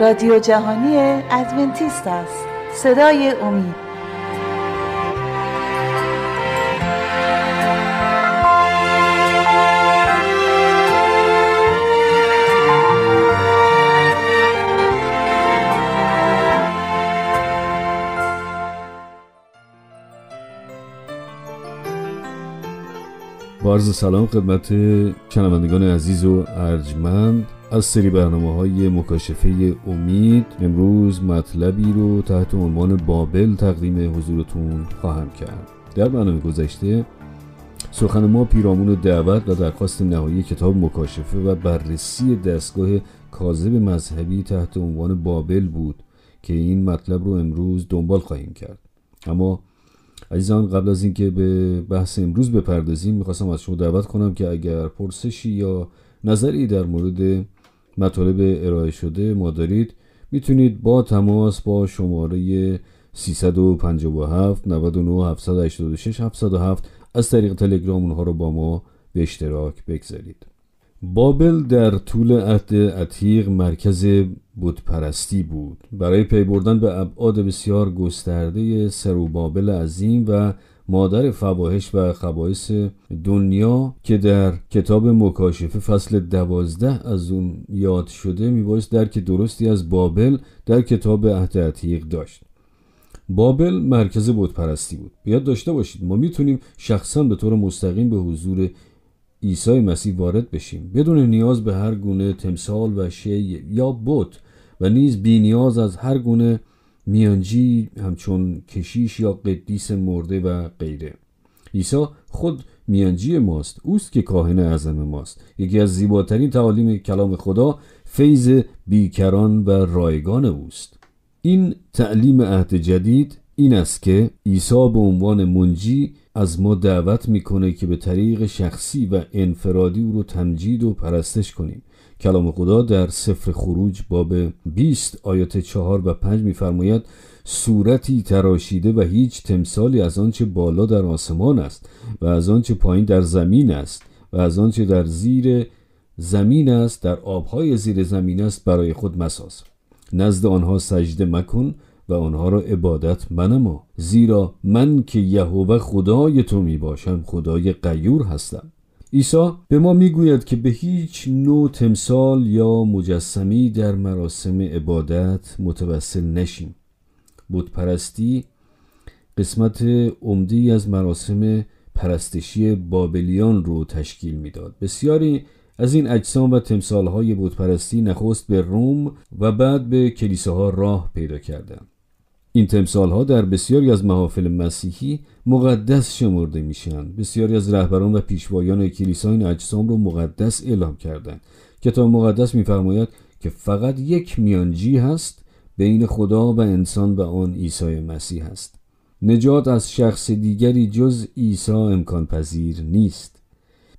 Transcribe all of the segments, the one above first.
رادیو جهانی ادونتیست است. صدای امید. با سلام خدمت شنوندگان عزیز و ارجمند. از سری برنامه های مکاشفه امید امروز مطلبی رو تحت عنوان بابل تقدیم حضورتون خواهم کرد. در برنامه گذشته سخن ما پیرامون دعوت و درخواست نهایی کتاب مکاشفه و بررسی دستگاه کاذب مذهبی تحت عنوان بابل بود که این مطلب رو امروز دنبال خواهیم کرد. اما عزیزان قبل از اینکه به بحث امروز بپردازیم می‌خواستم از شما دعوت کنم که اگر پرسشی یا نظری در مورد مطالب ارائه شده ما دارید. می‌تونید با تماس با شماره 357 99 786 707 از طریق تلگرام اونها رو با ما به اشتراک بگذارید. بابل در طول عهد عتیق مرکز بودپرستی بود. برای پی بردن به ابعاد بسیار گسترده سروبابل عظیم و مادر فواهش و خبایس دنیا که در کتاب مکاشفه فصل دوازده از اون یاد شده میبایست درک درستی از بابل در کتاب عهد عتیق داشت. بابل مرکز بودپرستی بود. بیاد داشته باشید ما می‌تونیم شخصا به طور مستقیم به حضور عیسی مسیح وارد بشیم. بدون نیاز به هر گونه تمثال و شی یا بت و نیز بی نیاز از هر گونه میانجی همچون کشیش یا قدیس مرده و غیره. عیسی خود میانجی ماست اوست که کاهن اعظم ماست. یکی از زیباترین تعالیم کلام خدا فیض بیکران و رایگان اوست. این تعلیم عهد جدید این است که عیسی به عنوان منجی از ما دعوت می‌کنه که به طریق شخصی و انفرادی او رو تمجید و پرستش کنیم. کلام خدا در سفر خروج باب 20 آیات 4 و 5 میفرماید صورتی تراشیده و هیچ تمثالی از آنچه بالا در آسمان است و از آنچه پایین در زمین است و از آنچه در زیر زمین است در آبهای زیر زمین است برای خود مساز. نزد آنها سجده مکن و آنها را عبادت منما زیرا من که یهوه خدای تو می باشم خدای قیور هستم. عیسی به ما می‌گوید که به هیچ نوع تمثال یا مجسمی در مراسم عبادت متوسل نشیم. پرستی قسمت عمدی از مراسم پرستشی بابلیان رو تشکیل می‌داد. بسیاری از این اجسام و تمثالهای بودپرستی نخست به روم و بعد به کلیساها راه پیدا کردند. این تمثال ها در بسیاری از محافل مسیحی مقدس شمرده میشن بسیاری از رهبران و پیشوایان کلیسا این اجسام رو مقدس اعلام کردند کتاب مقدس میفرماید که فقط یک میانجی هست بین خدا و انسان و آن عیسی مسیح است نجات از شخص دیگری جز عیسی امکان پذیر نیست.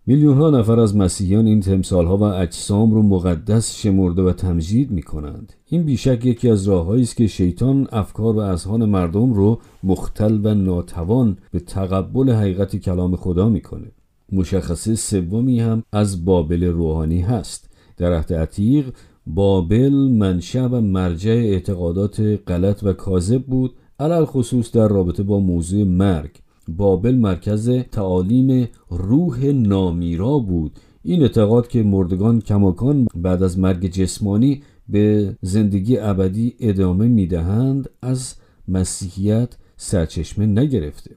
میلیون ها نفر از مسیحیان این تمثال ها و اجسام رو مقدس شمرده و تمجید می کنند. این بیشک یکی از راههایی است که شیطان افکار و اذهان مردم رو مختل و ناتوان به تقبل حقیقت کلام خدا می‌کنه. مشخصه سومی هم از بابل روحانی هست. در عهد عتیق بابل منشأ و مرجع اعتقادات غلط و کاذب بود علل خصوص در رابطه با موضوع مرگ بابل مرکز تعالیم روح نامیرا بود. این اعتقاد که مردگان کماکان بعد از مرگ جسمانی به زندگی ابدی ادامه می‌دهند از مسیحیت سرچشمه نگرفته.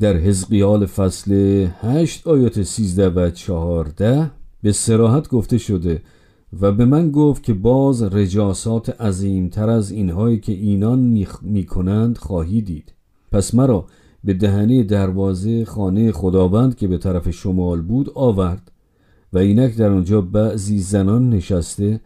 در حزقیال فصل 8 آیات 13 و 14 به سراحت گفته شده و به من گفت که باز رجاسات عظیمتر از اینهایی که اینان می‌کنند خواهی دید. پس مرا به دهنه دروازه خانه خداوند که به طرف شمال بود آورد و اینک در آنجا بعضی زنان نشسته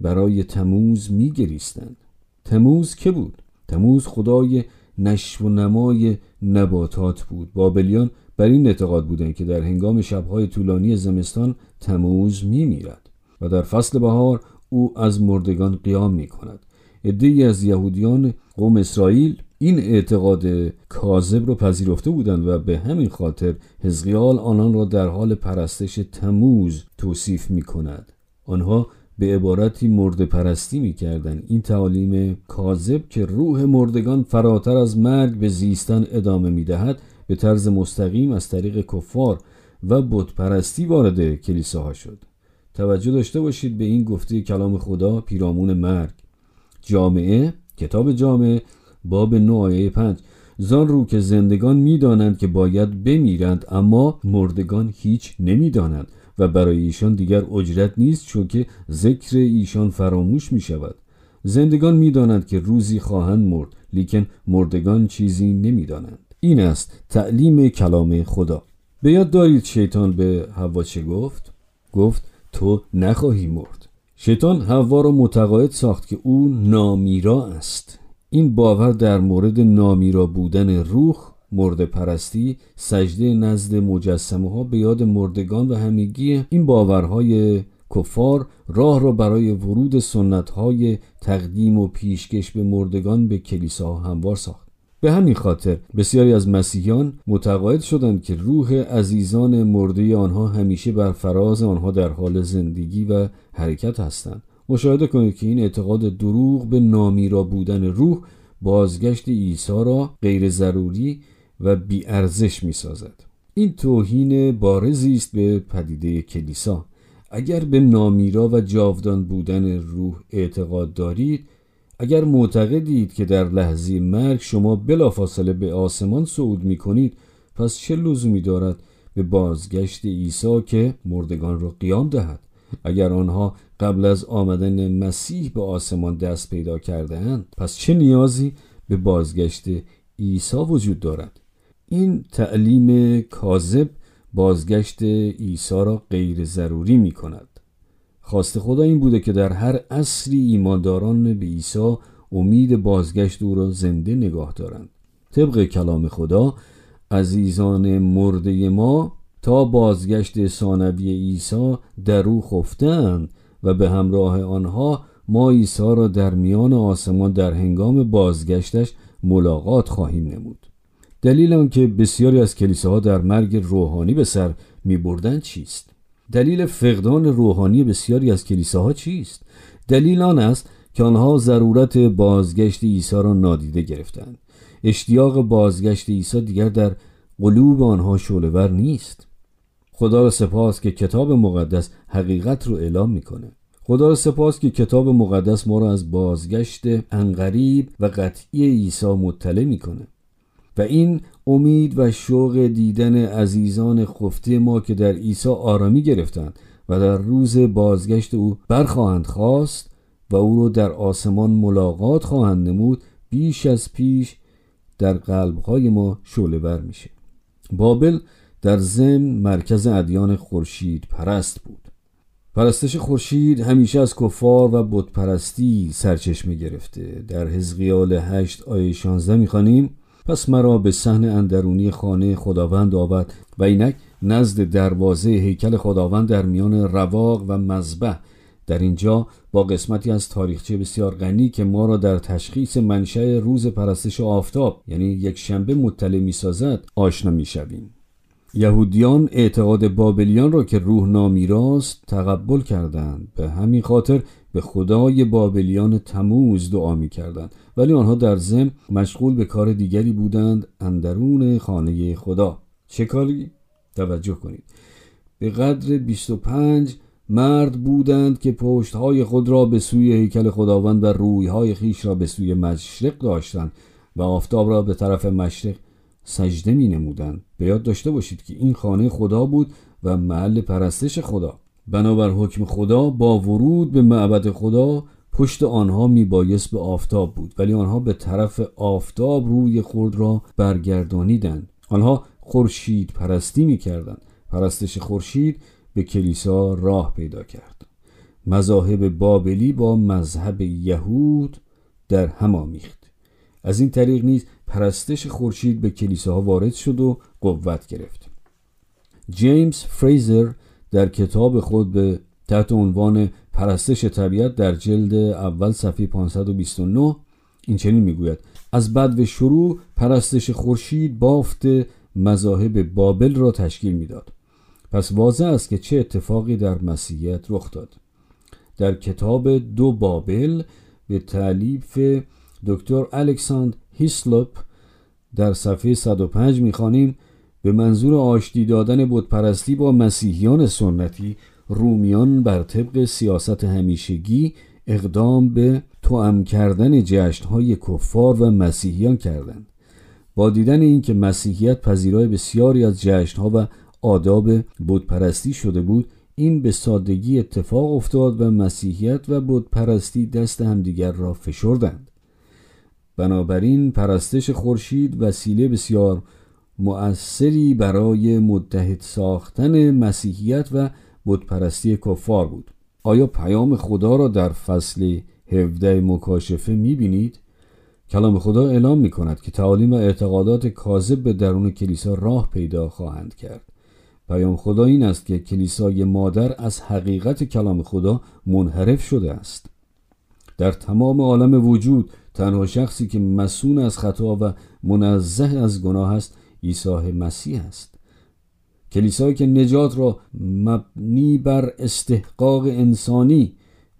برای تموز میگریستند. تموز که بود؟ تموز خدای نشو و نمای نباتات بود. بابلیان بر این اعتقاد بودند که در هنگام شبهای طولانی زمستان تموز میمیرد و در فصل بهار او از مردگان قیام می کند از یهودیان قوم اسرائیل این اعتقاد کاذب رو پذیرفته بودند و به همین خاطر حزقیال آنان را در حال پرستش تموز توصیف می کند آنها به عبارتی مرد پرستی می‌کردند. این تعالیم کاذب که روح مردگان فراتر از مرگ به زیستن ادامه می‌دهد به طرز مستقیم از طریق کفار و بتپرستی وارد کلیساها شد. توجه داشته باشید به این گفته کلام خدا پیرامون مرگ. جامعه کتاب جامعه باب 9 آیه 5 زان رو که زندگان می‌دانند که باید بمیرند اما مردگان هیچ نمی‌دانند و برای ایشان دیگر اجرت نیست چون که ذکر ایشان فراموش می شود زندگان می‌دانند که روزی خواهند مرد لیکن مردگان چیزی نمی‌دانند. این است تعلیم کلام خدا. به یاد دارید شیطان به حوا چه گفت؟ گفت تو نخواهی مرد. شیطان حوا را متقاعد ساخت که او نامیرا است. این باور در مورد نامیرا بودن روح مرد پرستی سجده نزد مجسمه ها به یاد مردگان و همگی این باورهای کفار راه را برای ورود سنت های تقدیم و پیشکش به مردگان به کلیسا هموار ساخت. به همین خاطر بسیاری از مسیحیان متقاعد شدند که روح عزیزان مرده آنها همیشه بر فراز آنها در حال زندگی و حرکت هستند. مشاهده کنید که این اعتقاد دروغ به نامیرا بودن روح بازگشت عیسی را غیر ضروری و بیارزش می سازد. این توهین بارزی است به پدیده کلیسا اگر به نامیرا و جاودان بودن روح اعتقاد دارید اگر معتقدید که در لحظه مرگ شما بلافاصله به آسمان صعود می کنید پس چه لزومی دارد به بازگشت عیسی که مردگان را قیام دهد اگر آنها قبل از آمدن مسیح به آسمان دست پیدا کرده اند پس چه نیازی به بازگشت عیسی وجود دارد؟ این تعلیم کاذب بازگشت عیسی را غیر ضروری می کند خواست خدا این بوده که در هر عصری ایمانداران به عیسی امید بازگشت او را زنده نگاه دارند. طبق کلام خدا عزیزان مرده ما تا بازگشت ثانوی عیسی در او خفتند و به همراه آنها ما عیسی را در میان آسمان در هنگام بازگشتش ملاقات خواهیم نمود. دلیل آنکه بسیاری از کلیساها در مرگ روحانی به سر می بردن چیست؟ دلیل فقدان روحانی بسیاری از کلیساها چیست؟ دلیل آن است که آنها ضرورت بازگشت عیسی را نادیده گرفتند. اشتیاق بازگشت عیسی دیگر در قلوب آنها شعلهور نیست. خدا را سپاس که کتاب مقدس حقیقت رو اعلام می‌کنه. خدا را سپاس که کتاب مقدس ما را از بازگشت انقریب و قطعی عیسی مطلع می‌کنه. و این امید و شوق دیدن عزیزان خفته ما که در عیسی آرامی گرفتند و در روز بازگشت او برخواهند خواست و او را در آسمان ملاقات خواهند نمود بیش از پیش در قلبهای ما شعله بر میشه. بابل در زم مرکز ادیان خورشید پرست بود. پرستش خورشید همیشه از کفار و بتپرستی سرچشمه گرفته. در حزقیال 8 آیه 16 می‌خوانیم. پس مرا به صحن اندرونی خانه خداوند آورد و اینک نزد دروازه هیکل خداوند در میان رواق و مذبح. در اینجا با قسمتی از تاریخچه بسیار غنی که ما را در تشخیص منشأ روز پرستش آفتاب یعنی یک شنبه مطلع می‌سازد آشنا می‌شویم. یهودیان اعتقاد بابلیان را که روح نامیراست تقبل کردند. به همین خاطر به خدای بابلیان تموز دعا می کردند ولی آنها در زم مشغول به کار دیگری بودند اندرون خانه خدا. چه کاری؟ توجه کنید. به قدر 25 مرد بودند که پشتهای خود را به سوی هیکل خداوند و رویهای خیش را به سوی مشرق داشتند و آفتاب را به طرف مشرق سجده می نمودند به یاد داشته باشید که این خانه خدا بود و محل پرستش خدا. بنابر حکم خدا با ورود به معبد خدا پشت آنها می بایست به آفتاب بود. ولی آنها به طرف آفتاب روی خود را برگردانیدند. آنها خورشید پرستی می کردند پرستش خورشید به کلیسا راه پیدا کرد. مذاهب بابلی با مذهب یهود در هم آمیخت. از این طریق نیز پرستش خورشید به کلیساها وارد شد و قوت گرفت. جیمز فریزر در کتاب خود به تحت عنوان پرستش طبیعت در جلد اول صفحه 529 این چنین می‌گوید از بد و شروع پرستش خورشید بافت مذاهب بابل را تشکیل می‌داد. پس واضح است که چه اتفاقی در مسیحیت رخ داد. در کتاب دو بابل به تعلیف دکتر الکساندر هیسلوپ در صفحه 105 می‌خوانیم به منظور آشتی دادن بتپرستی با مسیحیان سنتی رومیان بر طبق سیاست همیشگی اقدام به توام کردن جشنهای کفار و مسیحیان کردند. با دیدن اینکه مسیحیت پذیرای بسیاری از جشنها و آداب بتپرستی شده بود این به سادگی اتفاق افتاد و مسیحیت و بتپرستی دست همدیگر را فشردند. بنابراین پرستش خورشید وسیله بسیار مؤثری برای متحد ساختن مسیحیت و بتپرستی کفار بود. آیا پیام خدا را در فصل 17 مکاشفه می‌بینید؟ کلام خدا اعلام می کند که تعالیم و اعتقادات کاذب به درون کلیسا راه پیدا خواهند کرد. پیام خدا این است که کلیسای مادر از حقیقت کلام خدا منحرف شده است. در تمام عالم وجود تنها شخصی که مسون از خطا و منزه از گناه است عیسی مسیح است. کلیسایی که نجات را مبنی بر استحقاق انسانی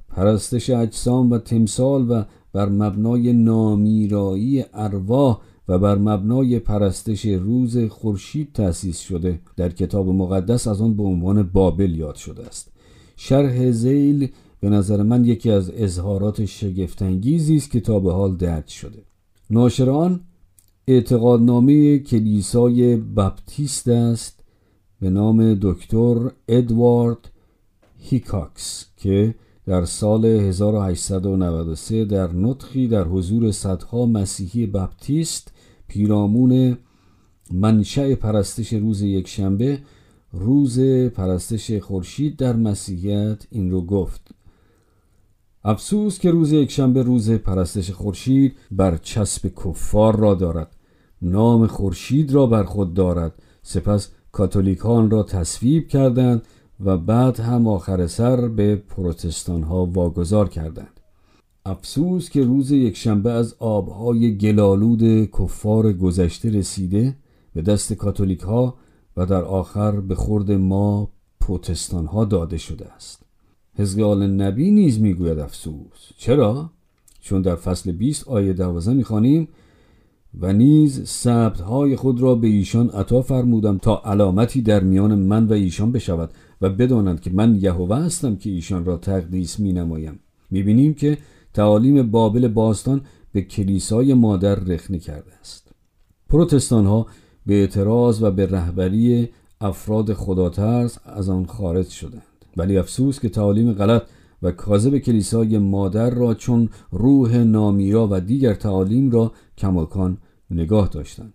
پرستش اجسام و تمثال و بر مبنای نامیرایی ارواح و بر مبنای پرستش روز خورشید تأسیس شده در کتاب مقدس از آن به عنوان بابل یاد شده است. شرح زیل به نظر من یکی از اظهارات شگفتانگیزی است که تا به حال درج شده. ناشران اعتقادنامه کلیسای بپتیست است به نام دکتر ادوارد هیکاکس که در سال 1893 در نطخی در حضور صدها مسیحی بپتیست پیرامون منشأ پرستش روز یکشنبه روز پرستش خورشید در مسیحیت این رو گفت. افسوس که روز یکشنبه روز پرستش خورشید بر چسب کفار را دارد. نام خورشید را بر خود دارد. سپس کاتولیکان را تصویب کردند و بعد هم آخر سر به پروتستان ها واگذار کردند. افسوس که روز یکشنبه از آبهای گلالود کفار گذشته رسیده به دست کاتولیک ها و در آخر به خورد ما پروتستان ها داده شده است. حزقیال نبی نیز می‌گوید افسوس. چرا؟ چون در فصل 20 آیه 12 می‌خوانیم و نیز های خود را به ایشان عطا فرمودم تا علامتی در میان من و ایشان بشود و بدانند که من یهوه هستم که ایشان را تقدیس می نمایم می بینیم که تعالیم بابل باستان به کلیسای مادر رخنه کرده است. پروتستان ها به اعتراض و به رهبری افراد خداترس از آن خارج شدند. ولی افسوس که تعالیم غلط و کاذب کلیسای مادر را چون روح نامیرا و دیگر تعالیم را کماکان نگاه داشتند.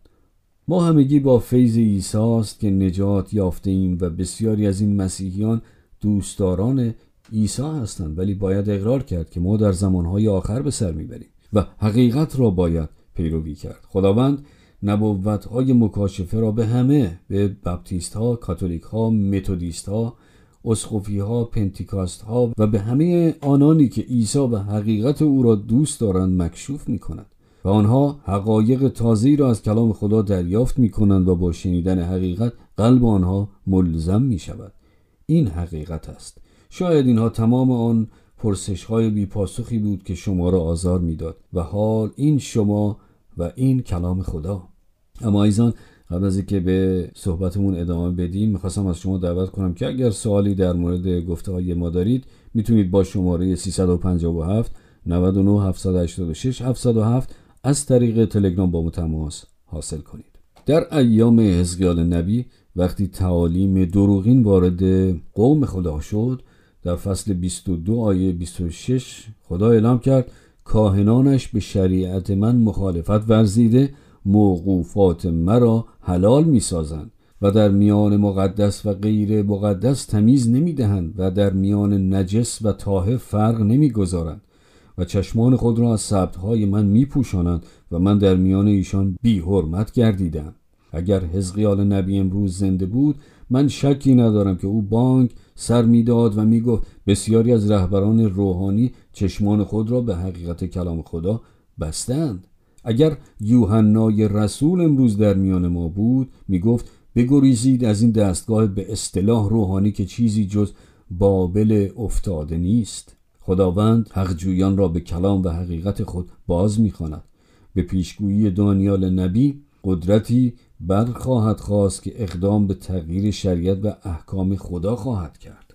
ما همگی با فیض عیسی است که نجات یافته ایم و بسیاری از این مسیحیان دوستداران عیسی هستند ولی باید اقرار کرد که ما در زمانهای آخر به سر می‌بریم و حقیقت را باید پیروی کرد. خداوند نبوت های مکاشفه را به همه به بپتیست ها کاتولیک اسخوفی ها پنتیکاست ها و به همه آنانی که عیسی و حقیقت او را دوست دارند مکشوف می کند و آنها حقایق تازی را از کلام خدا دریافت می کنند و با شنیدن حقیقت قلب آنها ملزم می شود این حقیقت است. شاید اینها تمام آن پرسش های بی پاسخی بود که شما را آزار می‌داد و حال این شما و این کلام خدا. اما ایزان قبل از اینکه به صحبتمون ادامه بدیم می‌خواستم از شما دعوت کنم که اگر سوالی در مورد گفته های ما دارید می‌تونید با شماره 357 99 786 707 از طریق تلگرام با ما تماس حاصل کنید. در ایام حزقیال نبی وقتی تعالیم دروغین وارد قوم خدا شد در فصل 22 آیه 26 خدا اعلام کرد کاهنانش به شریعت من مخالفت ورزیده موقوفات مرا حلال می سازند و در میان مقدس و غیر مقدس تمیز نمی دهند و در میان نجس و طاهر فرق نمی گذارند و چشمان خود را از سبتهای من می پوشانند و من در میان ایشان بی حرمت گردیدم اگر حزقیال نبی امروز زنده بود من شکی ندارم که او بانک سر می‌داد و می‌گفت بسیاری از رهبران روحانی چشمان خود را به حقیقت کلام خدا بستند اگر یوحنای رسول امروز در میان ما بود می‌گفت بگریزید از این دستگاه به اصطلاح روحانی که چیزی جز بابل افتاده نیست. خداوند حقجویان را به کلام و حقیقت خود باز می‌خواند. به پیشگویی دانیال نبی قدرتی برخواهد خواست که اقدام به تغییر شریعت و احکام خدا خواهد کرد.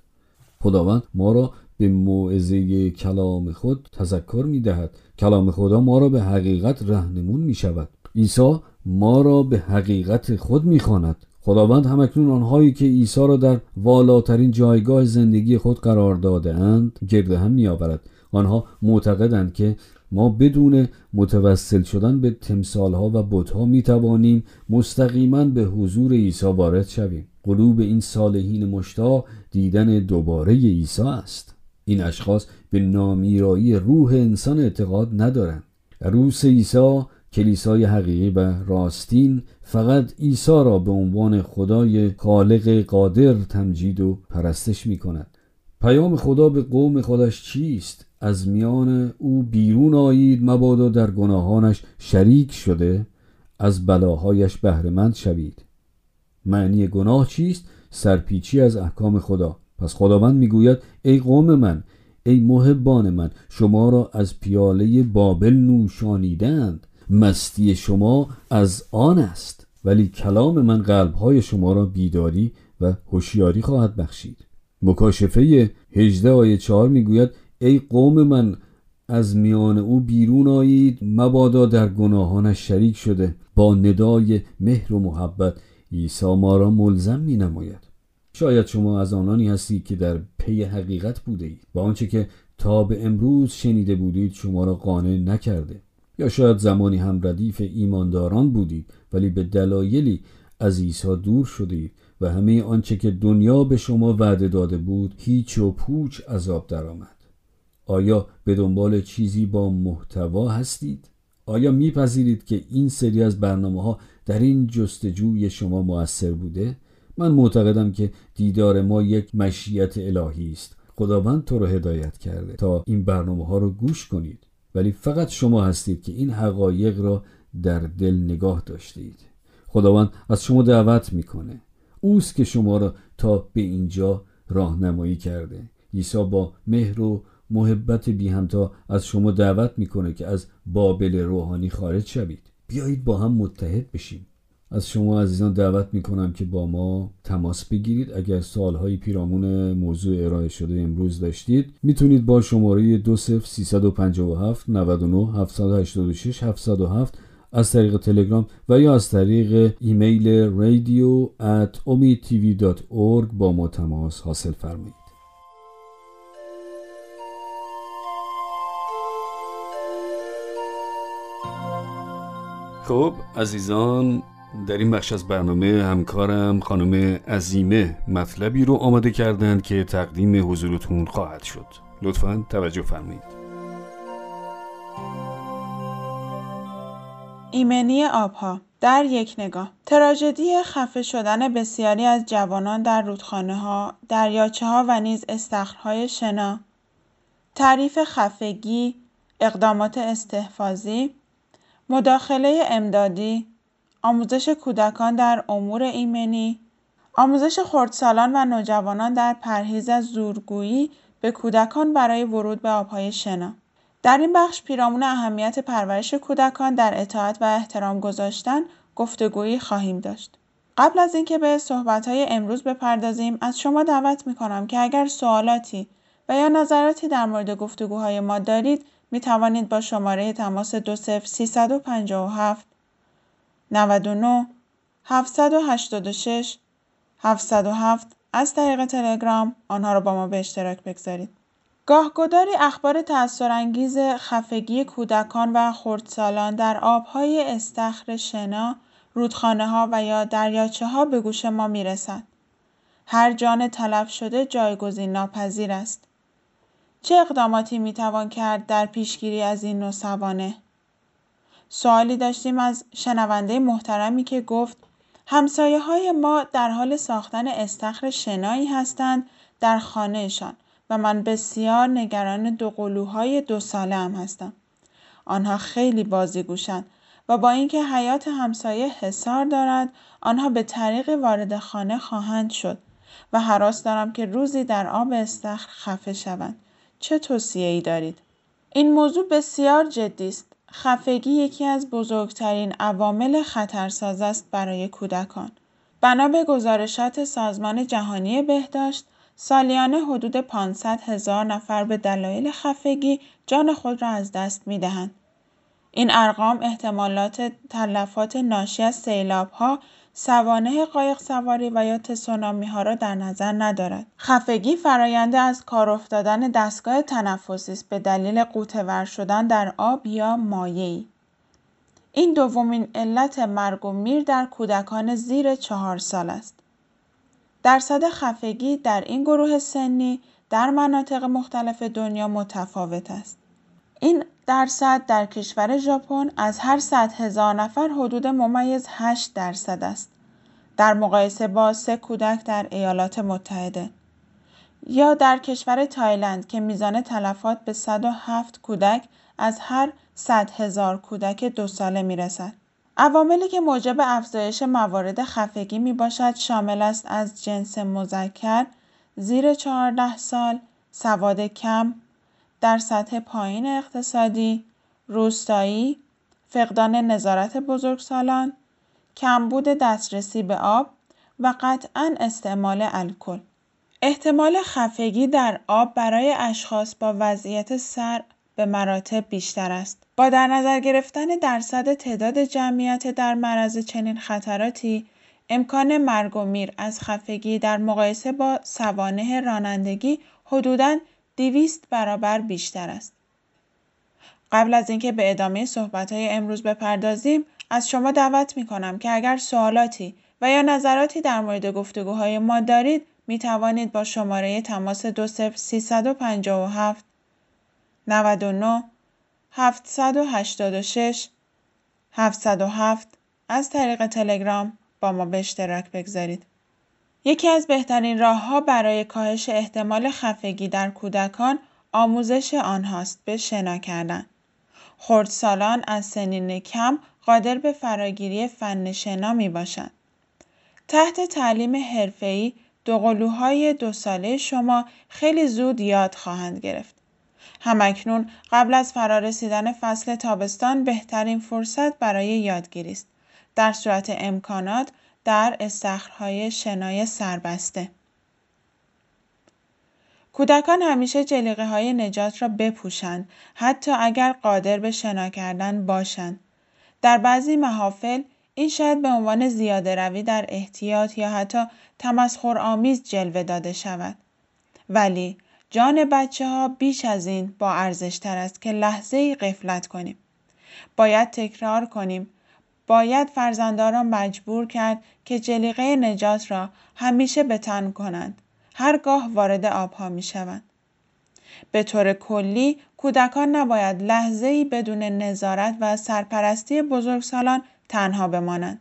خداوند ما را به موعظه کلام خود تذکر می دهد کلام خدا ما را به حقیقت رهنمون می شود عیسی ما را به حقیقت خود می خواند. خداوند همکنون آنهایی که عیسی را در والاترین جایگاه زندگی خود قرار داده اند گرد هم می آورد آنها معتقدند که ما بدون متوسل شدن به تمثالها و بتها می توانیم مستقیما به حضور عیسی وارد شویم. قلوب این صالحین مشتاق دیدن دوباره عیسی است. این اشخاص به نامیرایی روح انسان اعتقاد ندارند عروس عیسی کلیسای حقیقی و راستین فقط عیسی را به عنوان خدای خالق قادر تمجید و پرستش می کند پیام خدا به قوم خودش چیست؟ از میان او بیرون آیید مبادا در گناهانش شریک شده از بلاهایش بهرهمند شوید معنی گناه چیست؟ سرپیچی از احکام خدا پس خداوند می‌گوید ای قوم من ای محبان من شما را از پیاله بابل نوشانیدند مستی شما از آن است. ولی کلام من قلبهای شما را بیداری و هوشیاری خواهد بخشید. مکاشفه 18 آیه 4 می‌گوید ای قوم من از میان او بیرون آیید. مبادا در گناهانش شریک شده. با ندای مهر و محبت عیسی ما را ملزم می نماید شاید شما از آنانی هستید که در پی حقیقت بوده اید و آنچه که تا به امروز شنیده بودید شما را قانع نکرده. یا شاید زمانی هم ردیف ایمانداران بودید ولی به دلایلی از عیسی دور شدید و همه آنچه که دنیا به شما وعده داده بود هیچ و پوچ عذاب درآمد. آیا به دنبال چیزی با محتوا هستید؟ آیا میپذیرید که این سری از برنامه ها در این جستجوی شما موثر بوده؟ من معتقدم که دیدار ما یک مشیت الهی است. خداوند تو رو هدایت کرده. تا این برنامه ها رو گوش کنید. ولی فقط شما هستید که این حقایق را در دل نگاه داشتید. خداوند از شما دعوت می‌کنه. اوست که شما را تا به اینجا راهنمایی کرده. عیسی با مهر و محبت بی همتا از شما دعوت می‌کنه که از بابل روحانی خارج شوید. بیایید با هم متحد بشیم. از شما عزیزان دعوت می‌کنم که با ما تماس بگیرید. اگر سالهای پیرامون موضوع ارائه شده امروز داشتید می‌تونید با شماره 20357 99 786 707 از طریق تلگرام و یا از طریق ایمیل radio at با ما تماس حاصل فرمایید. خب عزیزان در این بخش از برنامه همکارم خانم عزیمه مطلبی رو آماده کردند که تقدیم حضورتون خواهد شد. لطفا توجه فرمایید. ایمنی آبها. در یک نگاه. تراژدی خفه شدن بسیاری از جوانان در رودخانه ها، دریاچه ها و نیز استخرهای شنا. تعریف خفگی، اقدامات استحفاظی، مداخله امدادی، آموزش کودکان در امور ایمنی، آموزش خردسالان و نوجوانان در پرهیز از زورگویی به کودکان برای ورود به آبهای شنا در این بخش پیرامون اهمیت پرورش کودکان در اطاعت و احترام گذاشتن گفتگویی خواهیم داشت. قبل از اینکه به صحبت‌های امروز بپردازیم از شما دعوت می‌کنم که اگر سوالاتی و یا نظراتی در مورد گفتگوهای ما دارید می توانید با شماره تماس 20357 99 786 707 از طریق تلگرام آنها را با ما به اشتراک بگذارید. گاهگداری اخبار تأثیرانگیز خفگی کودکان و خردسالان در آبهای استخر شنا، ها و یا ها به گوش ما می‌رسد. هر جان تلف شده جایگزین ناپذیر است. چه اقداماتی می‌توان کرد در پیشگیری از این نوع؟ سوالی داشتیم از شنونده محترمی که گفت همسایه های ما در حال ساختن استخر شنایی هستند در خانهشان و من بسیار نگران دو قلوهای دو ساله هم هستم. آنها خیلی بازیگوشند و با اینکه حیات همسایه حصار دارد آنها به طریق وارد خانه خواهند شد و حراس دارم که روزی در آب استخر خفه شوند چه ای دارید؟ این موضوع بسیار جدی است. خفگی یکی از بزرگترین عوامل خطرساز است برای کودکان. بنا به گزارشات سازمان جهانی بهداشت، سالیانه حدود 500 هزار نفر به دلایل خفگی جان خود را از دست می دهند. این ارقام احتمالات تلفات ناشی از ها، سوانه قایق سواری و یا تسونامی ها را در نظر ندارد. خفگی فراینده از کار افتادن دستگاه تنفسی است به دلیل قوطه شدن در آب یا مایعی. این دومین علت مرگ و میر در کودکان زیر چهار سال است. درصد خفگی در این گروه سنی در مناطق مختلف دنیا متفاوت است. این درصد در کشور ژاپن از هر صد هزار نفر حدود ممیز 8 درصد است. در مقایسه با سه کودک در ایالات متحده. یا در کشور تایلند که میزان تلفات به 107 کودک از هر 100 هزار کودک دو ساله می رسد. عواملی که موجب افزایش موارد خفگی می باشد شامل است از جنس مذکر، زیر 14 سال، سواد کم، در سطح پایین اقتصادی، روستایی، فقدان نظارت بزرگسالان، کمبود دسترسی به آب و قطعا استعمال الکل. احتمال خفگی در آب برای اشخاص با وضعیت سر به مراتب بیشتر است. با در نظر گرفتن درصد تعداد جمعیت در معرض چنین خطراتی، امکان مرگ و میر از خفگی در مقایسه با سوانه رانندگی حدوداً دویست برابر بیشتر است. قبل از اینکه به ادامه های امروز بپردازیم از شما دعوت می کنم که اگر سوالاتی و یا نظراتی در مورد گفتگوهای ما دارید می توانید با شماره تماس 20357 99 786 707 از طریق تلگرام با ما به اشتراک بگذارید. یکی از بهترین راهها برای کاهش احتمال خفگی در کودکان آموزش آنهاست به شنا کردن. خردسالان از سنین کم قادر به فراگیری فن شنا می باشند. تحت تعلیم حرفه‌ای دوقلوهای دو ساله شما خیلی زود یاد خواهند گرفت. همکنون قبل از فرارسیدن فصل تابستان بهترین فرصت برای یادگیری است. در صورت امکانات در استخرهای شنای سربسته کودکان همیشه جلیقه های نجات را بپوشند حتی اگر قادر به شنا کردن باشند. در بعضی محافل این شاید به عنوان زیاده روی در احتیاط یا حتی آمیز جلوه داده شود. ولی جان بچه ها بیش از این با ارزش تر است که لحظه ای قفلت کنیم. باید تکرار کنیم باید فرزندان را مجبور کرد که جلیقه نجات را همیشه به تن کنند هرگاه وارد آبها می شوند. به طور کلی کودکان نباید لحظه ای بدون نظارت و سرپرستی بزرگسالان تنها بمانند.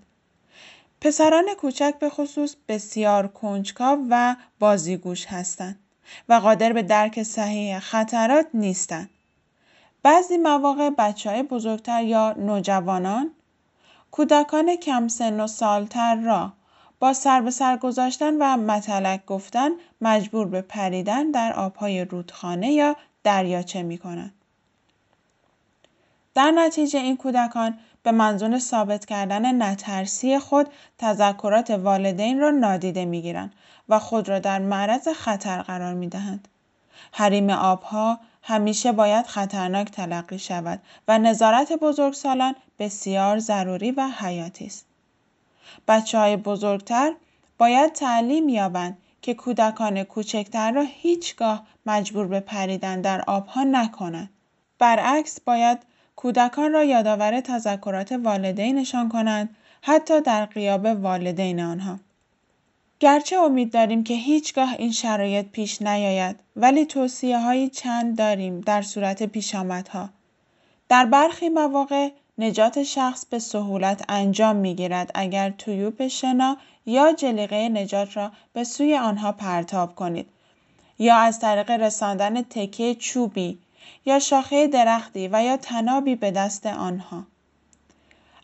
پسران کوچک به خصوص بسیار کنجکاو و بازیگوش هستند و قادر به درک صحیح خطرات نیستند. بعضی مواقع بچه های بزرگتر یا نوجوانان کودکان کم سن و سالتر را با سر به سر گذاشتن و متلک گفتن مجبور به پریدن در آبهای رودخانه یا دریاچه می کنند. در نتیجه این کودکان به منظور ثابت کردن نترسی خود تذکرات والدین را نادیده می گیرند و خود را در معرض خطر قرار می دهند. حریم آبها همیشه باید خطرناک تلقی شود و نظارت بزرگسالان بسیار ضروری و حیاتی است. بچه های بزرگتر باید تعلیم یابند که کودکان کوچکتر را هیچگاه مجبور به پریدن در آبها نکنند. برعکس باید کودکان را یادآور تذکرات والدینشان کنند حتی در قیاب والدین آنها. گرچه امید داریم که هیچگاه این شرایط پیش نیاید ولی توصیه های چند داریم در صورت پیش آمدها. در برخی مواقع نجات شخص به سهولت انجام می گیرد اگر تویوب شنا یا جلیقه نجات را به سوی آنها پرتاب کنید یا از طریق رساندن تکه چوبی یا شاخه درختی و یا تنابی به دست آنها.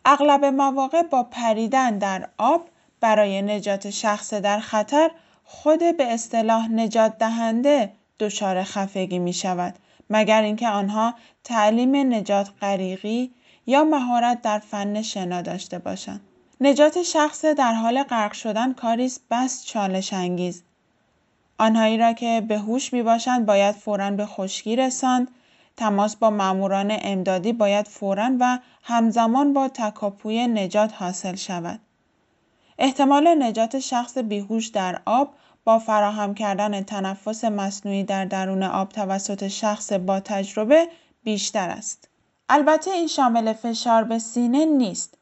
اغلب مواقع با پریدن در آب برای نجات شخص در خطر خود به اصطلاح نجات دهنده دچار خفگی می شود مگر اینکه آنها تعلیم نجات غریقی یا مهارت در فن شنا داشته باشند. نجات شخص در حال غرق شدن کاری است بس چالش انگیز. آنهایی را که به هوش می باشند باید فورا به خشکی رساند تماس با ماموران امدادی باید فورا و همزمان با تکاپوی نجات حاصل شود. احتمال نجات شخص بیهوش در آب با فراهم کردن تنفس مصنوعی در درون آب توسط شخص با تجربه بیشتر است. البته این شامل فشار به سینه نیست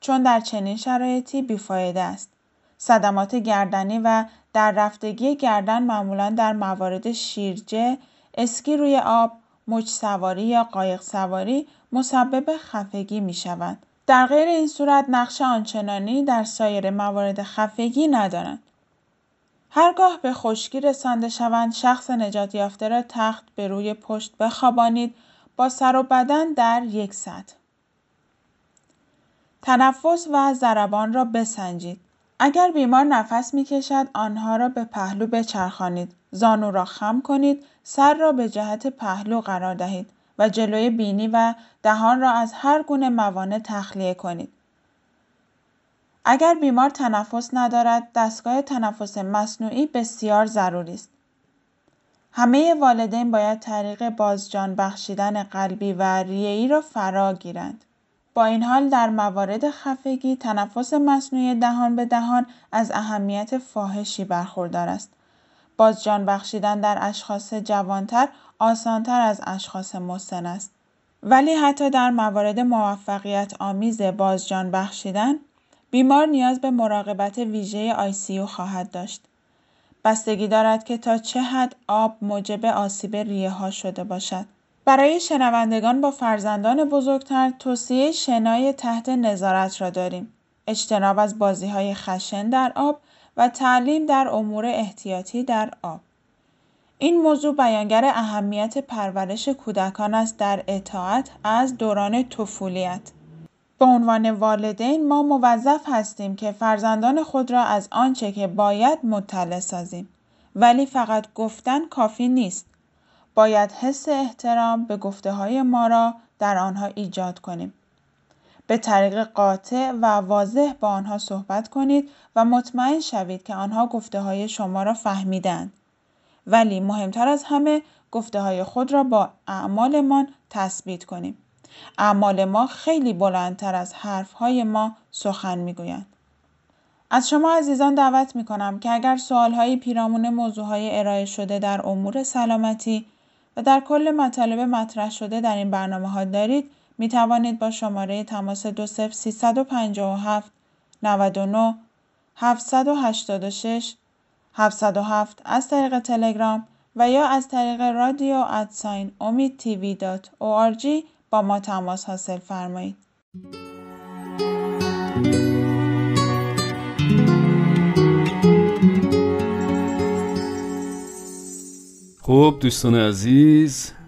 چون در چنین شرایطی بیفایده است. صدمات گردنی و در رفتگی گردن معمولا در موارد شیرجه، اسکی روی آب، مچ سواری یا قایق سواری مسبب خفگی می شود. در غیر این صورت نقش آنچنانی در سایر موارد خفگی ندارند. هرگاه به خشکی رسانده شوند شخص نجات یافته را تخت به روی پشت بخوابانید با سر و بدن در یک سطح. تنفس و ضربان را بسنجید. اگر بیمار نفس می کشد آنها را به پهلو بچرخانید. زانو را خم کنید، سر را به جهت پهلو قرار دهید و جلوی بینی و دهان را از هر گونه موانع تخلیه کنید. اگر بیمار تنفس ندارد، دستگاه تنفس مصنوعی بسیار ضروری است. همه والدین باید طریق بازجان بخشیدن قلبی و ریه‌ای را فرا گیرند. با این حال در موارد خفگی تنفس مصنوعی دهان به دهان از اهمیت فاحشی برخوردار است. بازجان بخشیدن در اشخاص جوانتر آسانتر از اشخاص مسن است. ولی حتی در موارد موفقیت آمیز بازجان بخشیدن بیمار نیاز به مراقبت ویژه آیسیو خواهد داشت. بستگی دارد که تا چه حد آب موجب آسیب ریه ها شده باشد. برای شنوندگان با فرزندان بزرگتر توصیه شنای تحت نظارت را داریم. اجتناب از بازی های خشن در آب و تعلیم در امور احتیاطی در آب. این موضوع بیانگر اهمیت پرورش کودکان است در اطاعت از دوران طفولیت. به عنوان والدین ما موظف هستیم که فرزندان خود را از آنچه که باید مطلع سازیم. ولی فقط گفتن کافی نیست. باید حس احترام به گفته های ما را در آنها ایجاد کنیم. به طریق قاطع و واضح با آنها صحبت کنید و مطمئن شوید که آنها گفته های شما را فهمیدند. ولی مهمتر از همه گفته های خود را با اعمالمان تثبیت کنیم. اعمال ما خیلی بلندتر از حرف های ما سخن می‌گویند. از شما عزیزان دعوت می کنم که اگر سوال های پیرامون موضوع های ارائه شده در امور سلامتی و در کل مطالب مطرح شده در این برنامه ها دارید می توانید با شماره تماس 20357 99 786 707 از طریق تلگرام و یا از طریق رادیو ادساین امید تیوی دات با ما تماس حاصل فرمایید. خب دوستان عزیز